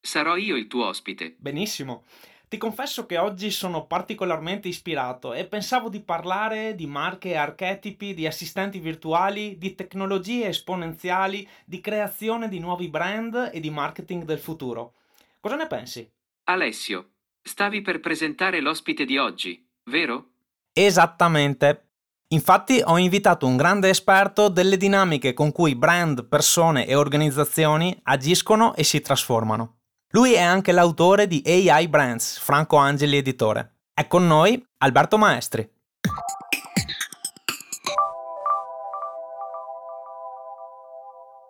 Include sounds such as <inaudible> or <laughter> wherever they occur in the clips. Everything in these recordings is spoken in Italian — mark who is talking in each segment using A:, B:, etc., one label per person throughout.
A: Sarò io il tuo ospite.
B: Benissimo. Ti confesso che oggi sono particolarmente ispirato e pensavo di parlare di marche e archetipi, di assistenti virtuali, di tecnologie esponenziali, di creazione di nuovi brand e di marketing del futuro. Cosa ne pensi?
A: Alessio, stavi per presentare l'ospite di oggi, vero?
B: Esattamente. Infatti ho invitato un grande esperto delle dinamiche con cui brand, persone e organizzazioni agiscono e si trasformano. Lui è anche l'autore di AI Brands, Franco Angeli editore. È con noi Alberto Maestri.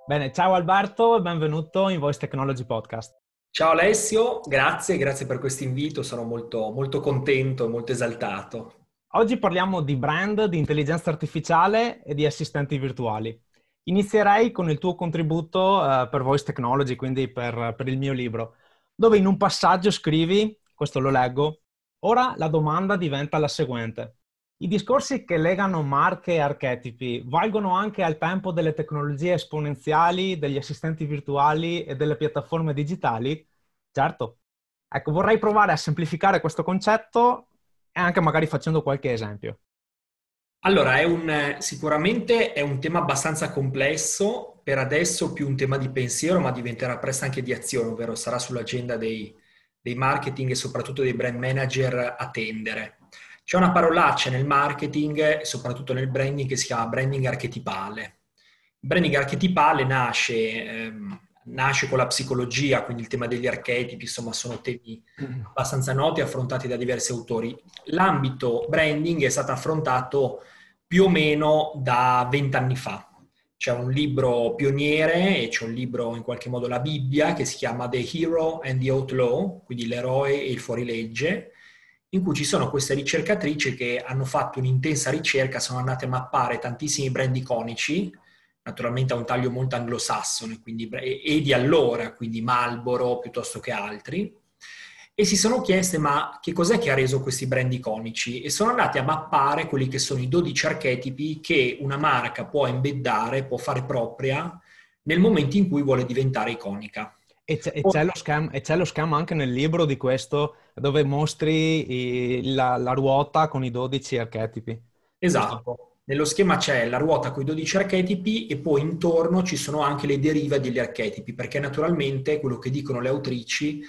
B: Bene, ciao Alberto e benvenuto in Voice Technology Podcast.
C: Ciao Alessio, grazie, grazie per questo invito, sono molto, molto contento e molto esaltato.
B: Oggi parliamo di brand, di intelligenza artificiale e di assistenti virtuali. Inizierei con il tuo contributo uh, per Voice Technology, quindi per, per il mio libro, dove in un passaggio scrivi, questo lo leggo, ora la domanda diventa la seguente. I discorsi che legano marche e archetipi valgono anche al tempo delle tecnologie esponenziali, degli assistenti virtuali e delle piattaforme digitali? Certo. Ecco, vorrei provare a semplificare questo concetto e anche magari facendo qualche esempio.
C: Allora, è un, sicuramente è un tema abbastanza complesso, per adesso più un tema di pensiero, ma diventerà presto anche di azione, ovvero sarà sull'agenda dei, dei marketing e soprattutto dei brand manager a. C'è una parolaccia nel marketing soprattutto nel branding che si chiama branding archetipale. Il branding archetipale nasce, ehm, nasce con la psicologia, quindi il tema degli archetipi, insomma sono temi abbastanza noti affrontati da diversi autori. L'ambito branding è stato affrontato più o meno da vent'anni fa. C'è un libro pioniere e c'è un libro in qualche modo la Bibbia che si chiama The Hero and the Outlaw, quindi l'eroe e il fuorilegge, in cui ci sono queste ricercatrici che hanno fatto un'intensa ricerca, sono andate a mappare tantissimi brand iconici, naturalmente a un taglio molto anglosassone, quindi, e di allora, quindi Marlboro piuttosto che altri, e si sono chieste ma che cos'è che ha reso questi brand iconici e sono andati a mappare quelli che sono i 12 archetipi che una marca può embeddare, può fare propria nel momento in cui vuole diventare iconica.
B: E c'è, e c'è, lo, scam, e c'è lo scam anche nel libro di questo dove mostri i, la, la, ruota con i 12 archetipi.
C: Esatto. Nello schema c'è la ruota con i 12 archetipi e poi intorno ci sono anche le derive degli archetipi, perché naturalmente quello che dicono le autrici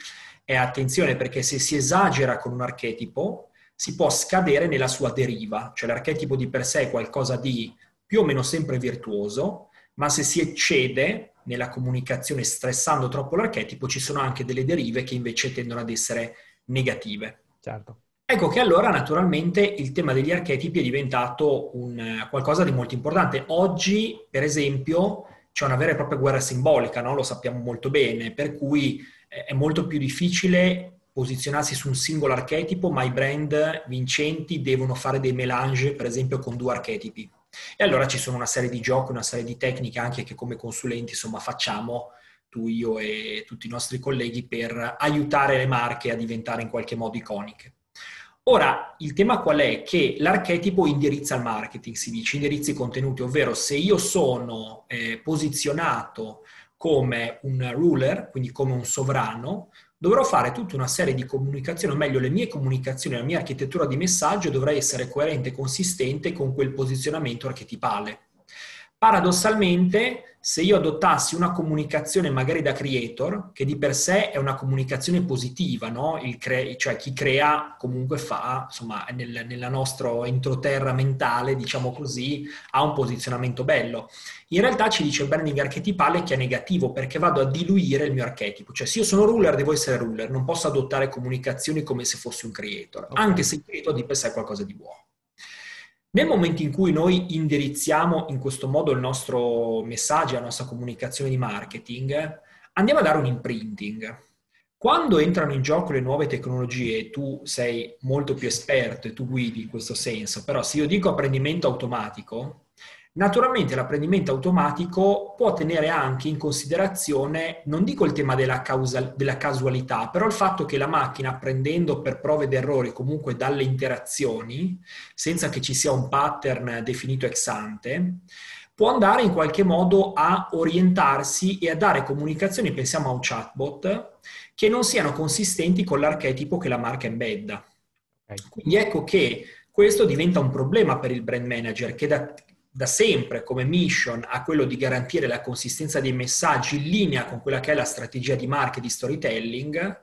C: è attenzione perché se si esagera con un archetipo si può scadere nella sua deriva, cioè l'archetipo di per sé è qualcosa di più o meno sempre virtuoso, ma se si eccede nella comunicazione stressando troppo l'archetipo, ci sono anche delle derive che invece tendono ad essere negative.
B: Certo.
C: Ecco che allora naturalmente il tema degli archetipi è diventato un, qualcosa di molto importante. Oggi, per esempio, c'è una vera e propria guerra simbolica, no? lo sappiamo molto bene, per cui eh, è molto più difficile posizionarsi su un singolo archetipo, ma i brand vincenti devono fare dei melange, per esempio, con due archetipi. E allora ci sono una serie di giochi, una serie di tecniche anche che come consulenti insomma facciamo tu, io e tutti i nostri colleghi per aiutare le marche a diventare in qualche modo iconiche. Ora, il tema qual è? Che l'archetipo indirizza il marketing, si dice, indirizza i contenuti, ovvero se io sono eh, posizionato come un ruler, quindi come un sovrano, dovrò fare tutta una serie di comunicazioni, o meglio le mie comunicazioni, la mia architettura di messaggio dovrà essere coerente e consistente con quel posizionamento archetipale. Paradossalmente, se io adottassi una comunicazione magari da creator, che di per sé è una comunicazione positiva, no? cre- cioè chi crea comunque fa, insomma, nel, nella nostra entroterra mentale, diciamo così, ha un posizionamento bello. In realtà ci dice il branding archetipale che è negativo perché vado a diluire il mio archetipo. Cioè, se io sono ruler, devo essere ruler, non posso adottare comunicazioni come se fossi un creator, okay. anche se il creator di per sé è qualcosa di buono. Nel momento in cui noi indirizziamo in questo modo il nostro messaggio, la nostra comunicazione di marketing, andiamo a dare un imprinting. Quando entrano in gioco le nuove tecnologie, tu sei molto più esperto e tu guidi in questo senso, però se io dico apprendimento automatico, naturalmente l'apprendimento automatico può tenere anche in considerazione, non dico il tema della, causa, della casualità, però il fatto che la macchina apprendendo per prove ed errori, comunque dalle interazioni, senza che ci sia un pattern definito ex ante, può andare in qualche modo a orientarsi e a dare comunicazioni, pensiamo a un chatbot, che non siano consistenti con l'archetipo che la marca embedda. Quindi ecco che questo diventa un problema per il brand manager che da, da, sempre come mission ha quello di garantire la consistenza dei messaggi in linea con quella che è la strategia di di storytelling.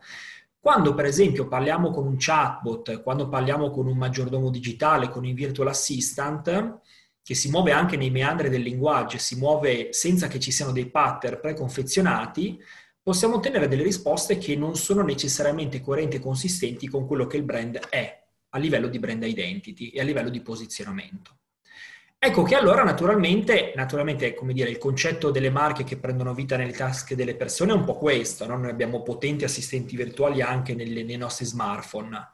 C: Quando per esempio parliamo con un chatbot, quando parliamo con un maggiordomo digitale, con un virtual assistant, che si muove anche nei meandri del linguaggio, si muove senza che ci siano dei pattern preconfezionati, possiamo ottenere delle risposte che non sono necessariamente coerenti e consistenti con quello che il brand è a livello di brand identity e a livello di posizionamento. Ecco che allora naturalmente, naturalmente come dire, il concetto delle marche che prendono vita nelle tasche delle persone è un po' questo, no? noi abbiamo potenti assistenti virtuali anche nelle, nei nostri smartphone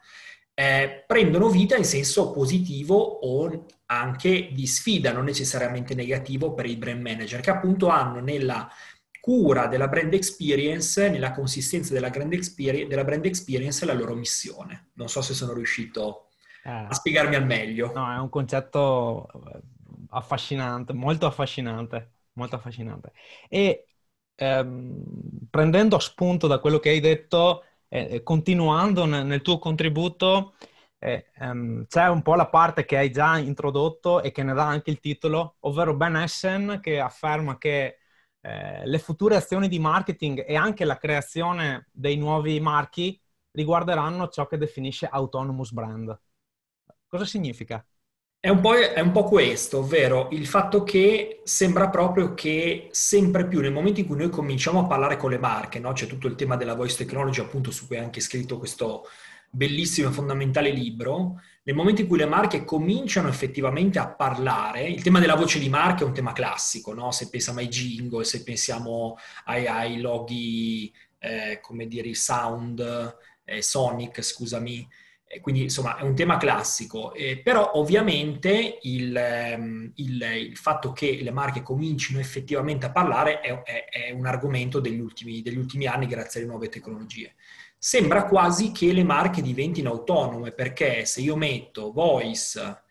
C: eh, prendono vita in senso positivo o anche di sfida, non necessariamente negativo per i brand manager, che appunto hanno nella cura della brand experience, nella consistenza della, experience, della brand experience la loro missione. Non so se sono riuscito eh, a spiegarmi al meglio.
B: No, è un concetto eh, affascinante, molto affascinante, molto affascinante. E ehm, prendendo spunto da quello che hai detto, eh, continuando nel, nel, tuo contributo, eh, um, c'è un po' la parte che hai già introdotto e che ne dà anche il titolo, ovvero Ben Essen che afferma che eh, le future azioni di marketing e anche la creazione dei nuovi marchi riguarderanno ciò che definisce autonomous brand. Cosa significa?
C: È un, è un, po', questo, ovvero il fatto che sembra proprio che sempre più nel momento in cui noi cominciamo a parlare con le marche, no? c'è tutto il tema della voice technology appunto su cui hai anche scritto questo bellissimo e fondamentale libro, nel momento in cui le marche cominciano effettivamente a parlare, il tema della voce di marca è un tema classico, no? se pensiamo ai jingle, se pensiamo ai, ai loghi, eh, come dire, sound, eh, Sonic, scusami, quindi insomma è un tema classico, eh, però ovviamente il, ehm, il, il, fatto che le marche comincino effettivamente a parlare è, è, è un argomento degli ultimi, degli ultimi, anni grazie alle nuove tecnologie. Sembra quasi che le marche diventino autonome perché se io metto voice,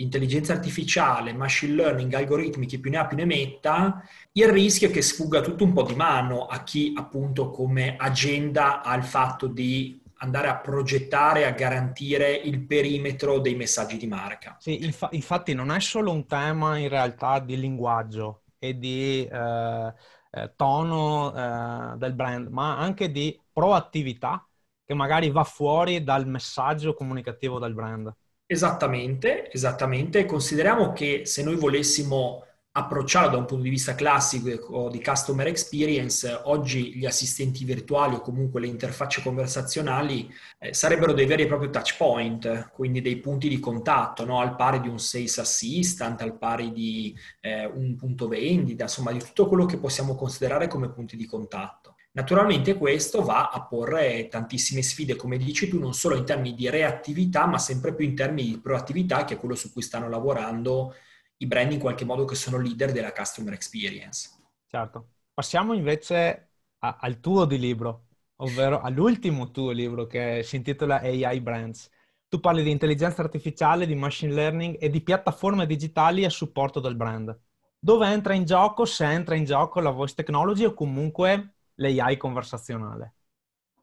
C: intelligenza artificiale, machine learning, algoritmi, chi più ne ha più ne metta, il rischio è che sfugga tutto un po' di mano a chi appunto come agenda ha il fatto di andare a progettare, a garantire il perimetro dei messaggi di marca.
B: Sì, infa- infatti non è solo un tema in realtà di linguaggio e di eh, eh, tono eh, del brand, ma anche di proattività che magari va fuori dal messaggio comunicativo del brand.
C: Esattamente, esattamente. Consideriamo che se noi volessimo approcciarlo da un punto di vista classico di customer experience, oggi gli assistenti virtuali o comunque le interfacce conversazionali eh, sarebbero dei veri e propri touch point, quindi dei punti di contatto, no? al pari di un sales assistant, al pari di eh, un punto vendita, insomma di tutto quello che possiamo considerare come punti di contatto. Naturalmente questo va a porre tantissime sfide, come dici tu, non solo in termini di reattività, ma sempre più in termini di proattività, che è quello su cui stanno lavorando i brand in qualche modo che sono leader della customer experience.
B: Certo. Passiamo invece a, al tuo di libro, ovvero all'ultimo tuo libro che si intitola AI Brands. Tu parli di intelligenza artificiale, di machine learning e di piattaforme digitali a supporto del brand. Dove entra in gioco, se entra in gioco la voice technology o comunque l'AI conversazionale?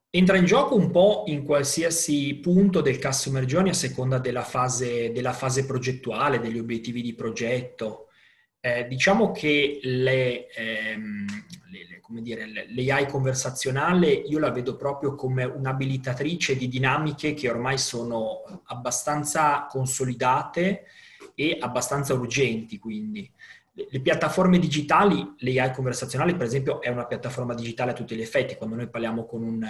C: Entra in gioco un po' in qualsiasi punto del customer journey a seconda della fase, della fase progettuale, degli obiettivi di progetto. Eh, diciamo che le, ehm, le, le, dire, l'AI conversazionale io la vedo proprio come un'abilitatrice di dinamiche che ormai sono abbastanza consolidate e abbastanza urgenti, quindi le piattaforme digitali, l'AI conversazionale per esempio è una piattaforma digitale a tutti gli effetti, quando noi parliamo con un,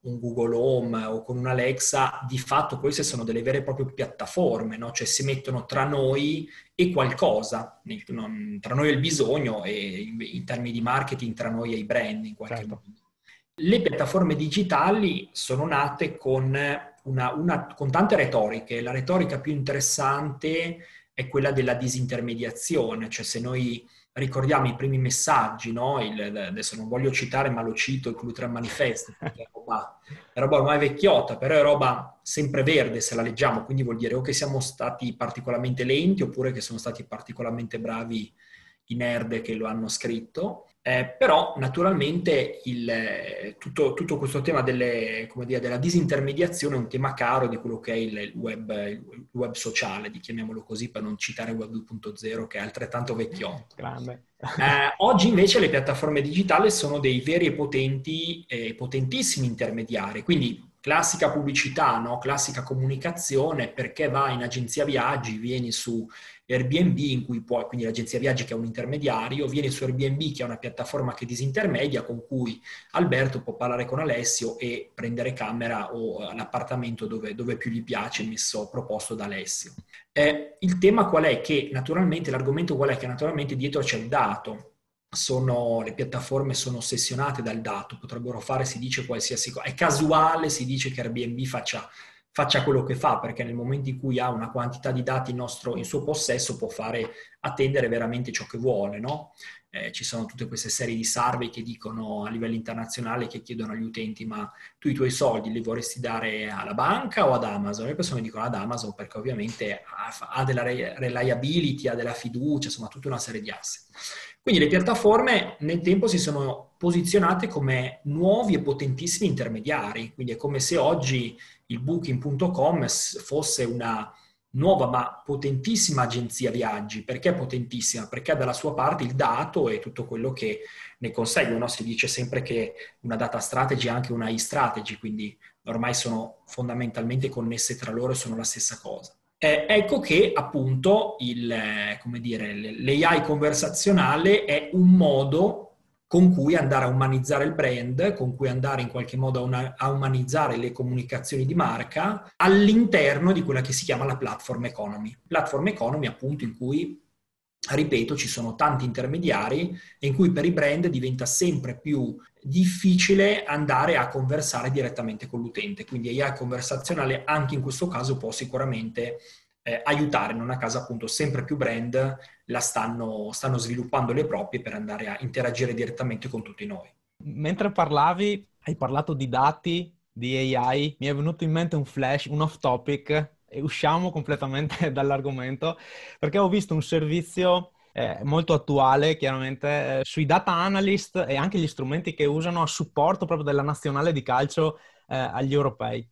C: un Google Home o con un Alexa, di fatto queste sono delle vere e proprie piattaforme, no? cioè si mettono tra noi e qualcosa, tra noi e il bisogno e in, in termini di marketing tra noi e i brand in qualche certo. modo. Le piattaforme digitali sono nate con, una, una, con tante retoriche. La retorica più interessante è quella della disintermediazione, cioè se noi ricordiamo i primi messaggi, no? il, adesso non voglio citare ma lo cito, il Clutran Manifesto, <laughs> perché è roba, è roba ormai vecchiotta, però è roba sempre verde se la leggiamo, quindi vuol dire o che siamo stati particolarmente lenti oppure che sono stati particolarmente bravi i nerd che lo hanno scritto. Eh, però naturalmente il, tutto, tutto, questo tema delle, dire, della disintermediazione è un tema caro di quello che è il web, il web sociale, chiamiamolo così per non citare Web 2.0 che è altrettanto vecchiotto. Eh, oggi invece le piattaforme digitali sono dei veri e potenti, eh, potentissimi intermediari, quindi classica pubblicità, no? classica comunicazione, perché vai in agenzia viaggi, vieni su Airbnb in cui puoi, quindi l'agenzia viaggi che è un intermediario, vieni su Airbnb che è una piattaforma che disintermedia con cui Alberto può parlare con Alessio e prendere camera o l'appartamento dove, dove più gli piace, messo proposto da Alessio. Eh, il tema qual è? Che naturalmente, l'argomento qual è? Che naturalmente dietro c'è il dato, sono, le piattaforme sono ossessionate dal dato, potrebbero fare, si dice qualsiasi cosa, è casuale, si dice che Airbnb faccia faccia quello che fa, perché nel momento in cui ha una quantità di dati in, nostro, in suo possesso può fare attendere veramente ciò che vuole, no? eh, ci sono tutte queste serie di survey che dicono a livello internazionale, che chiedono agli utenti, ma tu i tuoi soldi li vorresti dare alla banca o ad Amazon? Le persone dicono ad Amazon perché ovviamente ha, ha della reliability, ha della fiducia, insomma tutta una serie di asset. Quindi le piattaforme nel tempo si sono posizionate come nuovi e potentissimi intermediari, quindi è come se oggi il booking.com fosse una nuova ma potentissima agenzia viaggi. Perché potentissima? Perché ha dalla sua parte il dato e tutto quello che ne consegue. No? Si dice sempre che una data strategy è anche una e-strategy, quindi ormai sono fondamentalmente connesse tra loro e sono la stessa cosa. Eh, ecco che appunto il, eh, dire, l'AI conversazionale è un modo con cui andare a umanizzare il brand, con cui andare in qualche modo a, una, a, umanizzare le comunicazioni di marca all'interno di quella che si chiama la platform economy. Platform economy appunto in cui, ripeto, ci sono tanti intermediari in cui per i brand diventa sempre più difficile andare a conversare direttamente con l'utente. Quindi AI conversazionale anche in questo caso può sicuramente eh, aiutare, non a caso appunto sempre più brand la stanno, stanno sviluppando le proprie per andare a interagire direttamente con tutti noi.
B: Mentre parlavi, hai parlato di dati, di AI, mi è venuto in mente un flash, un off topic, usciamo completamente <laughs> dall'argomento, perché ho visto un servizio eh, molto attuale, chiaramente, eh, sui data analyst e anche gli strumenti che usano a supporto proprio della nazionale di calcio eh, agli europei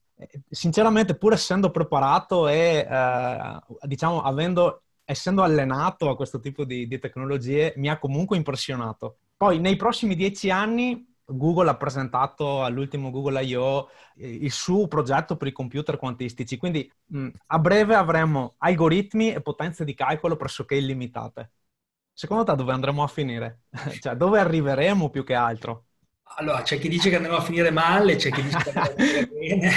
B: sinceramente, pur essendo preparato e eh, diciamo avendo, essendo allenato a questo tipo di, di, tecnologie, mi ha comunque impressionato. Poi nei prossimi dieci anni Google ha presentato all'ultimo Google I.O. il suo progetto per i computer quantistici, quindi mh, a breve avremo algoritmi e potenze di calcolo pressoché illimitate. Secondo te dove andremo a finire? <laughs> cioè, dove arriveremo più che altro?
C: Allora, c'è chi dice che andremo a finire male, c'è chi dice che andremo a finire <laughs> bene.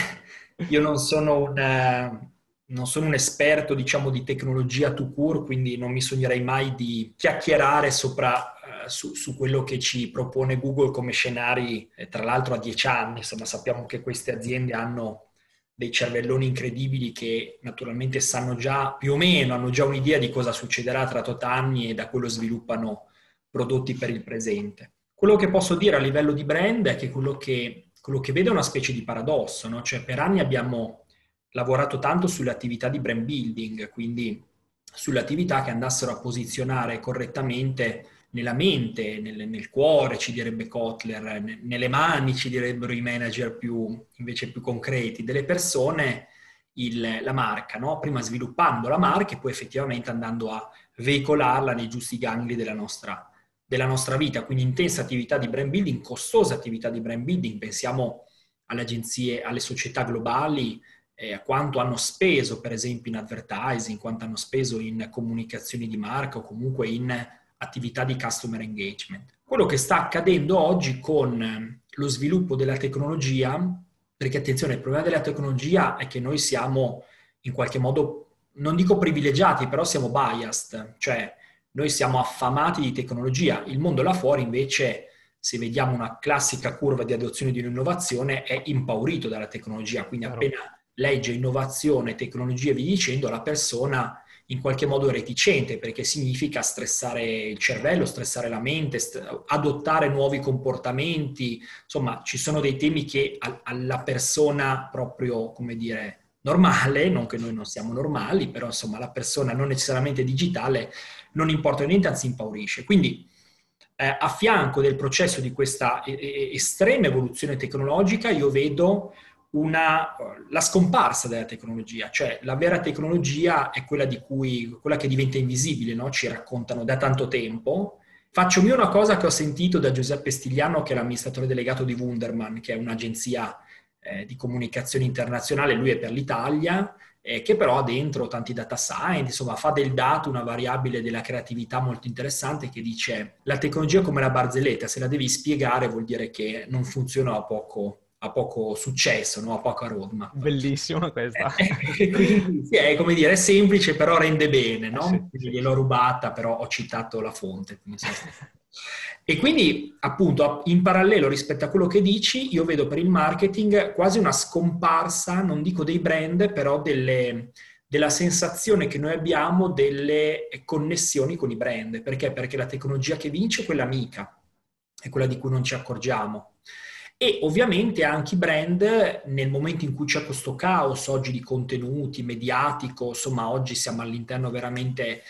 C: Io non sono un, eh, non sono un esperto, diciamo, di tecnologia to cure, quindi non mi sognerei mai di chiacchierare sopra, su, su, quello che ci propone Google come scenari, eh, tra l'altro a dieci anni. Insomma, sappiamo che queste aziende hanno dei cervelloni incredibili che naturalmente sanno già, più o meno, hanno già un'idea di cosa succederà tra tot anni e da quello sviluppano prodotti per il presente. Quello che posso dire a livello di brand è che quello che quello che vedo è una specie di paradosso, no? Cioè per anni abbiamo lavorato tanto sulle attività di brand building, quindi sulle attività che andassero a posizionare correttamente nella mente, nel, nel, cuore, ci direbbe Kotler, nelle mani, ci direbbero i manager più, invece più concreti, delle persone, il, la marca, no? prima sviluppando la marca e poi effettivamente andando a veicolarla nei giusti gangli della nostra, della nostra vita, quindi intensa attività di brand building, costosa attività di brand building, pensiamo alle agenzie, alle società globali, eh, a quanto hanno speso per esempio in advertising, quanto hanno speso in comunicazioni di marca o comunque in attività di customer engagement. Quello che sta accadendo oggi con lo sviluppo della tecnologia, perché attenzione, il problema della tecnologia è che noi siamo in qualche modo, non dico privilegiati, però siamo biased, cioè noi siamo affamati di tecnologia, il mondo là fuori invece se vediamo una classica curva di adozione di un'innovazione, è impaurito dalla tecnologia. Quindi appena legge innovazione, tecnologia e via dicendo, la persona in qualche modo reticente perché significa stressare il cervello, stressare la mente, st- adottare nuovi comportamenti. Insomma, ci sono dei temi che a- alla persona proprio, come dire, normale, non che noi non siamo normali, però insomma la persona non necessariamente digitale non importa niente, anzi impaurisce. Quindi eh, a fianco del processo di questa eh, eh, estrema evoluzione tecnologica io vedo una, la scomparsa della tecnologia, cioè la vera tecnologia è quella, cui, quella che diventa invisibile, no? ci raccontano da tanto tempo. Faccio mio una cosa che ho sentito da Giuseppe Stigliano, che è l'amministratore delegato di Wunderman, che è un'agenzia eh, di comunicazione internazionale, lui è per l'Italia, eh, che però ha dentro tanti data science, insomma fa del dato una variabile della creatività molto interessante che dice la tecnologia è come la barzelletta, se la devi spiegare vuol dire che non funziona a poco, a poco successo, no? a poca roadmap.
B: Bellissima questa.
C: Eh, quindi, sì, è come dire, è semplice però rende bene, no?
B: Eh sì,
C: Quindi gliel'ho rubata, però ho citato la fonte. Quindi e quindi, appunto, in parallelo rispetto a quello che dici, io vedo per il marketing quasi una scomparsa, non dico dei brand, però delle, della sensazione che noi abbiamo delle connessioni con i brand. Perché? Perché la tecnologia che vince è quella amica, è quella di cui non ci accorgiamo. E ovviamente anche i brand, nel momento in cui c'è questo caos oggi di contenuti, mediatico, insomma oggi siamo all'interno veramente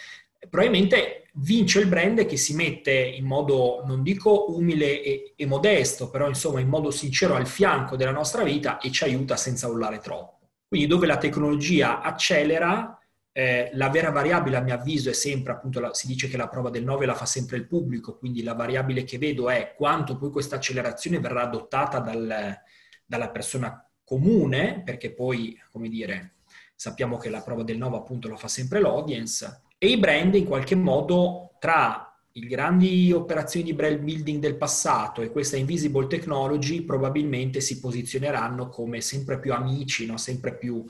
C: probabilmente vince il brand che si mette in modo, non dico umile e, e, modesto, però insomma in modo sincero al fianco della nostra vita e ci aiuta senza urlare troppo. Quindi dove la tecnologia accelera, eh, la vera variabile a mio avviso è sempre, appunto, la, si dice che la prova del 9 la fa sempre il pubblico, quindi la variabile che vedo è quanto poi questa accelerazione verrà adottata dal, dalla persona comune, perché poi, come dire, sappiamo che la prova del 9 appunto la fa sempre l'audience, e i brand in qualche modo tra le grandi operazioni di brand building del passato e questa invisible technology probabilmente si posizioneranno come sempre più amici, no? sempre più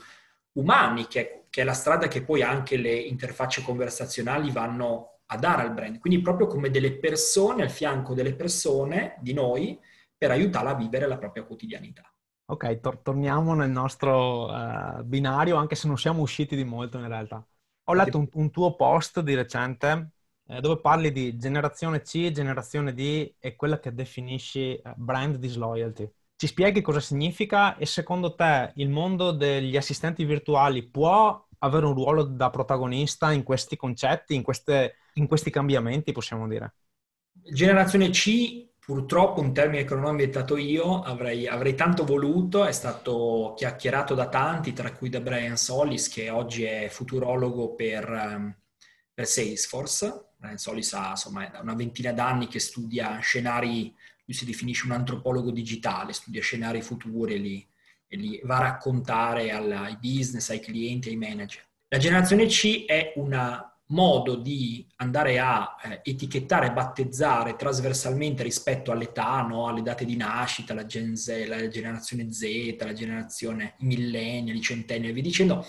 C: umani, che, che, è la strada che poi anche le interfacce conversazionali vanno a dare al brand. Quindi proprio come delle persone al fianco delle persone, di noi, per aiutarla a vivere la propria quotidianità.
B: Ok, tor- torniamo nel nostro uh, binario, anche se non siamo usciti di molto in realtà. Ho letto un, un tuo post di recente eh, dove parli di generazione C, generazione D e quella che definisci eh, brand disloyalty. Ci spieghi cosa significa e secondo te il mondo degli assistenti virtuali può avere un ruolo da protagonista in questi concetti, in, queste, in questi cambiamenti, possiamo dire?
C: Generazione C purtroppo un termine che non ho inventato io, avrei, avrei, tanto voluto, è stato chiacchierato da tanti, tra cui da Brian Solis, che oggi è futurologo per, um, per Salesforce. Brian Solis ha insomma, una ventina d'anni che studia scenari, lui si definisce un antropologo digitale, studia scenari futuri e li, li va a raccontare ai business, ai clienti, ai manager. La generazione C è una modo di andare a eh, etichettare battezzare trasversalmente rispetto all'età, no? alle date di nascita, la, Gen Z, la generazione Z, la generazione millennial, i centenni e via dicendo,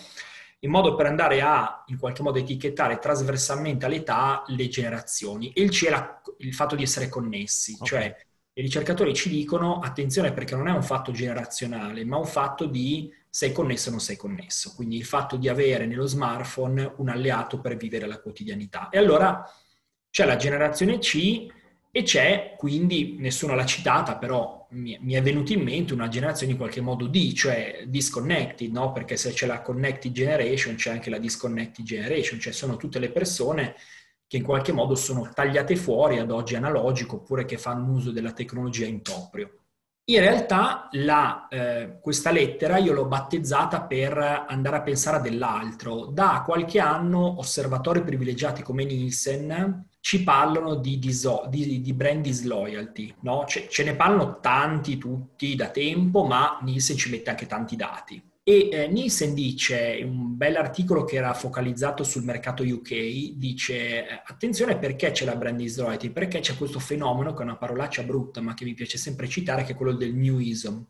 C: in modo per andare a in qualche modo etichettare trasversalmente all'età le generazioni. E il C è la, il fatto di essere connessi, okay. cioè i ricercatori ci dicono attenzione perché non è un fatto generazionale, ma un fatto di sei connesso o non sei connesso. Quindi il fatto di avere nello smartphone un alleato per vivere la quotidianità. E allora c'è la generazione C e c'è quindi, nessuno l'ha citata, però mi, è venuto in mente una generazione in qualche modo D, cioè disconnected, no? Perché se c'è la connected generation c'è anche la disconnected generation, cioè sono tutte le persone che in qualche modo sono tagliate fuori ad oggi analogico oppure che fanno uso della tecnologia in proprio. In realtà la, eh, questa lettera io l'ho battezzata per andare a pensare a dell'altro. Da qualche anno osservatori privilegiati come Nielsen ci parlano di, diso- di, di brand disloyalty. No? Ce-, ce ne parlano tanti tutti da tempo, ma Nielsen ci mette anche tanti dati. E eh, Nielsen dice, un bell'articolo che era focalizzato sul mercato UK, dice eh, attenzione perché c'è la brand disloyalty, perché c'è questo fenomeno che è una parolaccia brutta ma che mi piace sempre citare, che è quello del newism.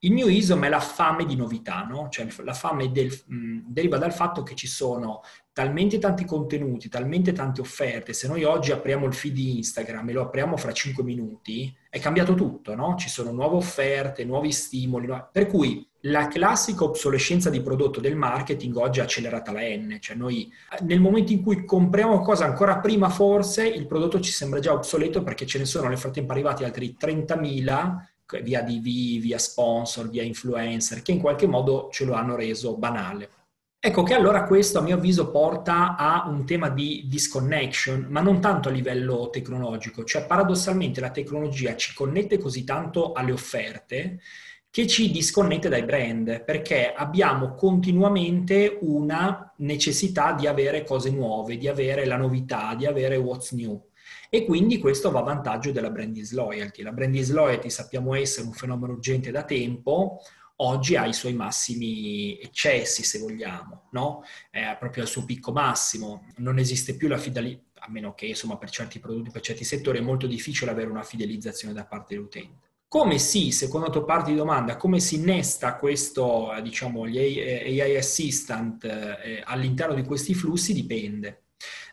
C: Il New ISOM è la fame di novità, no? Cioè la fame del, mh, deriva dal fatto che ci sono talmente tanti contenuti, talmente tante offerte. Se noi oggi apriamo il feed di Instagram e lo apriamo fra 5 minuti, è cambiato tutto, no? Ci sono nuove offerte, nuovi stimoli. No? Per cui la classica obsolescenza di prodotto del marketing oggi è accelerata la N. Cioè noi nel momento in cui compriamo qualcosa ancora prima forse, il prodotto ci sembra già obsoleto perché ce ne sono nel frattempo arrivati altri 30.000 via DV, via sponsor, via influencer, che in qualche modo ce lo hanno reso banale. Ecco che allora questo a mio avviso porta a un tema di disconnection, ma non tanto a livello tecnologico, cioè paradossalmente la tecnologia ci connette così tanto alle offerte che ci disconnette dai brand, perché abbiamo continuamente una necessità di avere cose nuove, di avere la novità, di avere what's new. E quindi questo va a vantaggio della brand disloyalty. La brand disloyalty sappiamo essere un fenomeno urgente da tempo, oggi ha i suoi massimi eccessi, se vogliamo, no? È proprio al suo picco massimo. Non esiste più la fidelità, a meno che insomma per certi prodotti, per certi settori è molto difficile avere una fidelizzazione da parte dell'utente. Come si, secondo la tua parte di domanda, come si innesta questo, diciamo, gli AI assistant eh, all'interno di questi flussi dipende.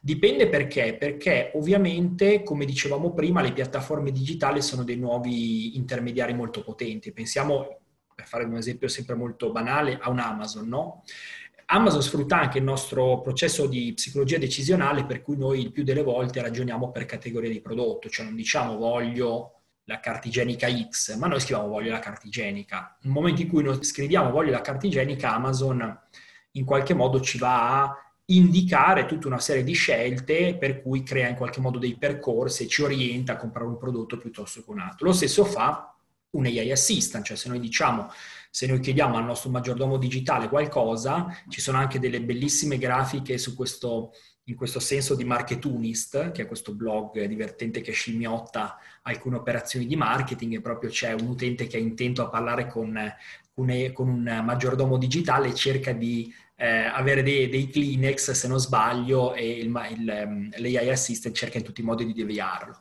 C: Dipende perché? Perché ovviamente, come dicevamo prima, le piattaforme digitali sono dei nuovi intermediari molto potenti. Pensiamo, per fare un esempio sempre molto banale, a un Amazon, no? Amazon sfrutta anche il nostro processo di psicologia decisionale per cui noi il più delle volte ragioniamo per categorie di prodotto, cioè non diciamo voglio la carta igienica X, ma noi scriviamo voglio la carta igienica. Nel momento in cui noi scriviamo voglio la carta igienica, Amazon in qualche modo ci va a indicare tutta una serie di scelte per cui crea in qualche modo dei percorsi e ci orienta a comprare un prodotto piuttosto che un altro. Lo stesso fa un AI assistant, cioè se noi diciamo, se noi chiediamo al nostro maggiordomo digitale qualcosa, ci sono anche delle bellissime grafiche su questo, in questo senso di Marketunist, che è questo blog divertente che scimmiotta alcune operazioni di marketing e proprio c'è un utente che è intento a parlare con, con un maggiordomo digitale e cerca di eh, avere dei, dei, Kleenex, se non sbaglio, e il, il, ehm, l'AI Assistant cerca in tutti i modi di deviarlo.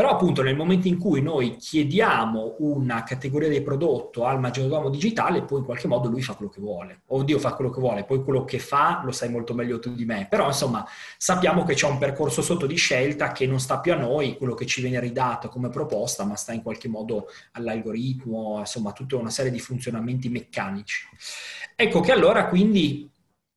C: Però appunto nel momento in cui noi chiediamo una categoria di prodotto al maggiordomo digitale, poi in qualche modo lui fa quello che vuole. Oddio fa quello che vuole, poi quello che fa lo sai molto meglio tu di me. Però insomma sappiamo che c'è un percorso sotto di scelta che non sta più a noi, quello che ci viene ridato come proposta, ma sta in qualche modo all'algoritmo, insomma tutta una serie di funzionamenti meccanici. Ecco che allora quindi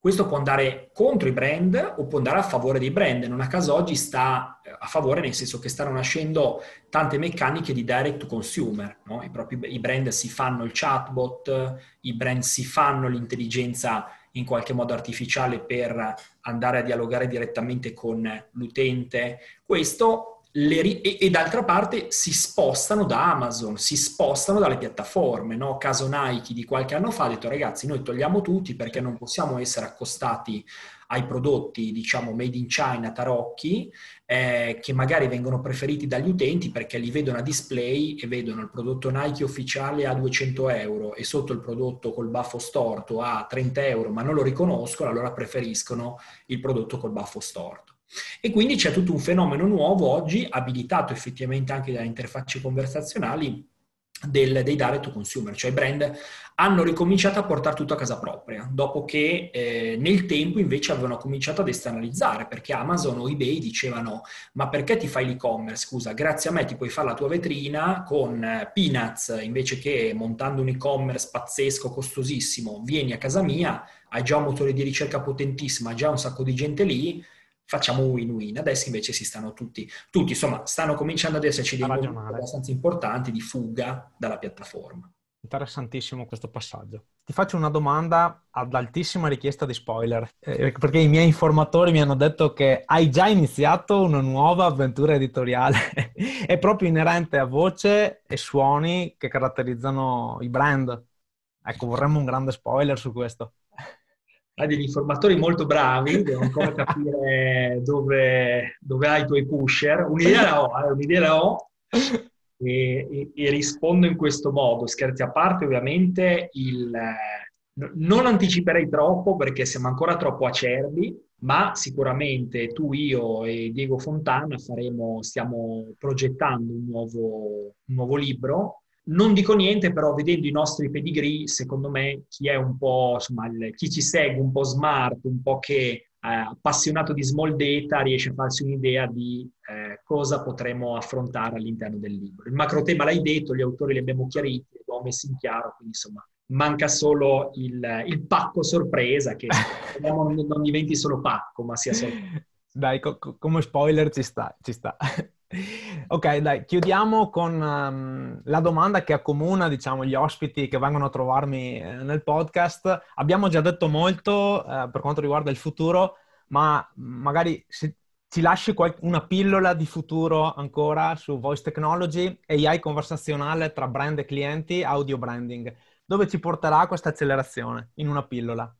C: questo può andare contro i brand o può andare a favore dei brand. Non a caso oggi sta eh, a favore nel senso che stanno nascendo tante meccaniche di direct to consumer. No? I, propri, I brand si fanno il chatbot, i brand si fanno l'intelligenza in qualche modo artificiale per andare a dialogare direttamente con l'utente. Questo le, e, e, d'altra parte si spostano da Amazon, si spostano dalle piattaforme. No? Caso Nike di qualche anno fa ha detto ragazzi noi togliamo tutti perché non possiamo essere accostati ai prodotti diciamo made in China, tarocchi, eh, che magari vengono preferiti dagli utenti perché li vedono a display e vedono il prodotto Nike ufficiale a 200 euro e sotto il prodotto col baffo storto a 30 euro ma non lo riconoscono, allora preferiscono il prodotto col baffo storto. E quindi c'è tutto un fenomeno nuovo oggi, abilitato effettivamente anche dalle interfacce conversazionali, del, dei direct to consumer, cioè i brand hanno ricominciato a portare tutto a casa propria, dopo che eh, nel tempo invece avevano cominciato ad esternalizzare, perché Amazon o eBay dicevano ma perché ti fai l'e-commerce? Scusa, grazie a me ti puoi fare la tua vetrina con eh, peanuts, invece che montando un e-commerce pazzesco, costosissimo, vieni a casa mia, hai già un motore di ricerca potentissimo, hai già un sacco di gente lì, facciamo win-win. Adesso invece si stanno tutti, tutti insomma, stanno cominciando ad esserci dei momenti abbastanza importanti di fuga dalla piattaforma.
B: Interessantissimo questo passaggio. Ti faccio una domanda ad altissima richiesta di spoiler, eh, perché i miei informatori mi hanno detto che hai già iniziato una nuova avventura editoriale, <laughs> è proprio inerente a voce e suoni che caratterizzano i brand. Ecco, vorremmo un grande spoiler su questo
C: hai degli informatori molto bravi, devo ancora <laughs> capire dove, dove, hai i tuoi pusher. Un'idea la ho, eh, un'idea la ho e, e, e, rispondo in questo modo. Scherzi a parte, ovviamente, il, non anticiperei troppo perché siamo ancora troppo acerbi, ma sicuramente tu, io e Diego Fontana faremo, stiamo progettando un nuovo, un nuovo libro Non dico niente, però vedendo i nostri pedigree, secondo me chi è un po', insomma, il, chi ci segue un po' smart, un po' che è appassionato di small data, riesce a farsi un'idea di eh, cosa potremo affrontare all'interno del libro. Il macro tema l'hai detto, gli autori li abbiamo chiariti, li abbiamo messi in chiaro, quindi insomma manca solo il, il pacco sorpresa che <laughs> speriamo non diventi solo pacco, ma sia solo...
B: Dai, co- come spoiler ci sta, ci sta. Ok, dai, chiudiamo con um, la domanda che accomuna, diciamo, gli ospiti che vengono a trovarmi eh, nel podcast. Abbiamo già detto molto eh, per quanto riguarda il futuro, ma magari se ci lasci qual- una pillola di futuro ancora su voice technology, AI conversazionale tra brand e clienti, audio branding. Dove ci porterà questa accelerazione in una pillola?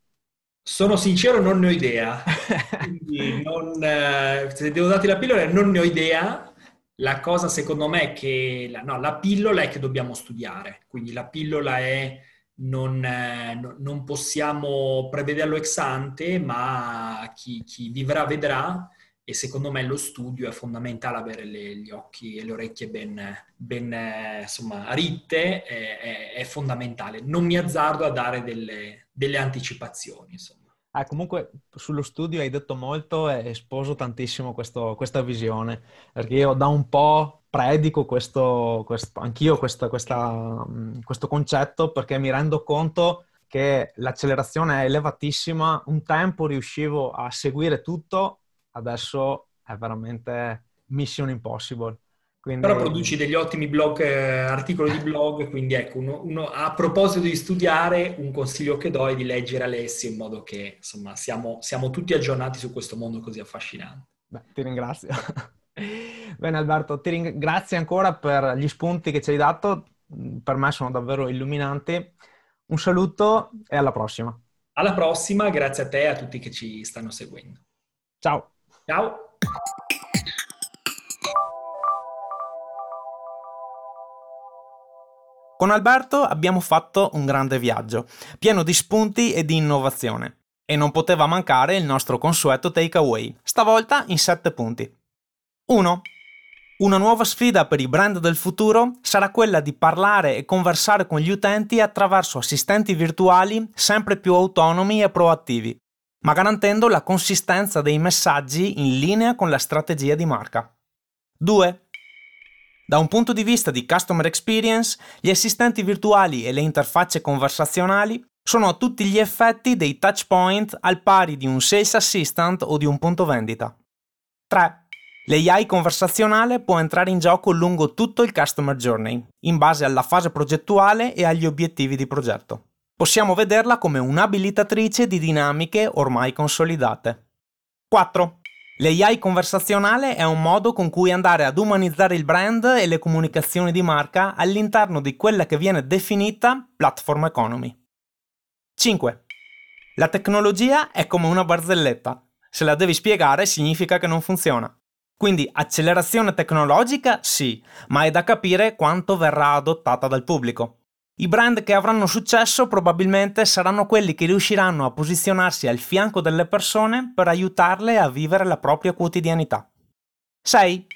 C: Sono sincero, non ne ho idea. <laughs> Quindi non, eh, se devo darti la pillola, non ne ho idea. La cosa secondo me è che la, no, la pillola è che dobbiamo studiare, quindi la pillola è non, eh, non possiamo prevederlo ex ante, ma chi, chi, vivrà vedrà e secondo me lo studio è fondamentale avere le, gli occhi e le orecchie ben, ben eh, insomma, ritte, è, è, è, fondamentale. Non mi azzardo a dare delle, delle anticipazioni. Insomma.
B: Ah, comunque sullo studio hai detto molto e sposo tantissimo questo, questa visione, perché io da un po' predico questo, questo anch'io questa, questa, questo concetto perché mi rendo conto che l'accelerazione è elevatissima, un tempo riuscivo a seguire tutto, adesso è veramente mission impossible.
C: Quindi... Però produci degli ottimi blog, eh, articoli di blog, quindi ecco, uno, uno, a proposito di studiare, un consiglio che do è di leggere Alessio in modo che insomma siamo, siamo tutti aggiornati su questo mondo così affascinante.
B: Beh, ti ringrazio. <laughs> Bene Alberto, ti ringrazio ancora per gli spunti che ci hai dato, per me sono davvero illuminanti. Un saluto e alla prossima.
C: Alla prossima, grazie a te e a tutti che ci stanno seguendo.
B: Ciao.
C: Ciao.
B: Con Alberto abbiamo fatto un grande viaggio, pieno di spunti e di innovazione. E non poteva mancare il nostro consueto takeaway, stavolta in 7 punti. 1. Una nuova sfida per i brand del futuro sarà quella di parlare e conversare con gli utenti attraverso assistenti virtuali sempre più autonomi e proattivi, ma garantendo la consistenza dei messaggi in linea con la strategia di marca. 2. Da un punto di vista di customer experience, gli assistenti virtuali e le interfacce conversazionali sono a tutti gli effetti dei touch point al pari di un sales assistant o di un punto vendita. 3. L'AI conversazionale può entrare in gioco lungo tutto il customer journey, in base alla fase progettuale e agli obiettivi di progetto. Possiamo vederla come un'abilitatrice di dinamiche ormai consolidate. 4. L'AI conversazionale è un modo con cui andare ad umanizzare il brand e le comunicazioni di marca all'interno di quella che viene definita platform economy. 5. La tecnologia è come una barzelletta. Se la devi spiegare significa che non funziona. Quindi accelerazione tecnologica sì, ma è da capire quanto verrà adottata dal pubblico. I brand che avranno successo probabilmente saranno quelli che riusciranno a posizionarsi al fianco delle persone per aiutarle a vivere la propria quotidianità. 6.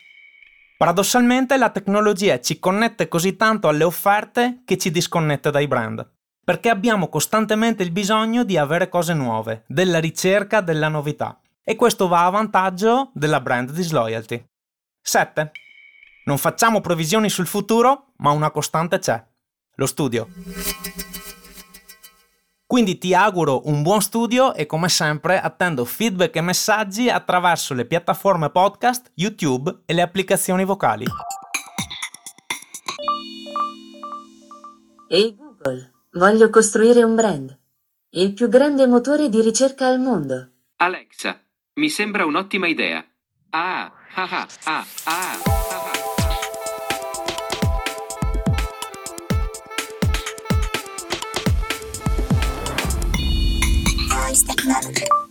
B: Paradossalmente la tecnologia ci connette così tanto alle offerte che ci disconnette dai brand, perché abbiamo costantemente il bisogno di avere cose nuove, della ricerca della novità, e questo va a vantaggio della brand disloyalty. 7. Non facciamo previsioni sul futuro, ma una costante c'è lo studio. Quindi ti auguro un buon studio e come sempre attendo feedback e messaggi attraverso le piattaforme podcast, YouTube e le applicazioni vocali.
D: Ehi Google, voglio costruire un brand. Il più grande motore di ricerca al mondo.
A: Alexa, mi sembra un'ottima idea. Ah, ah, ah, ah, ah.
E: Thank.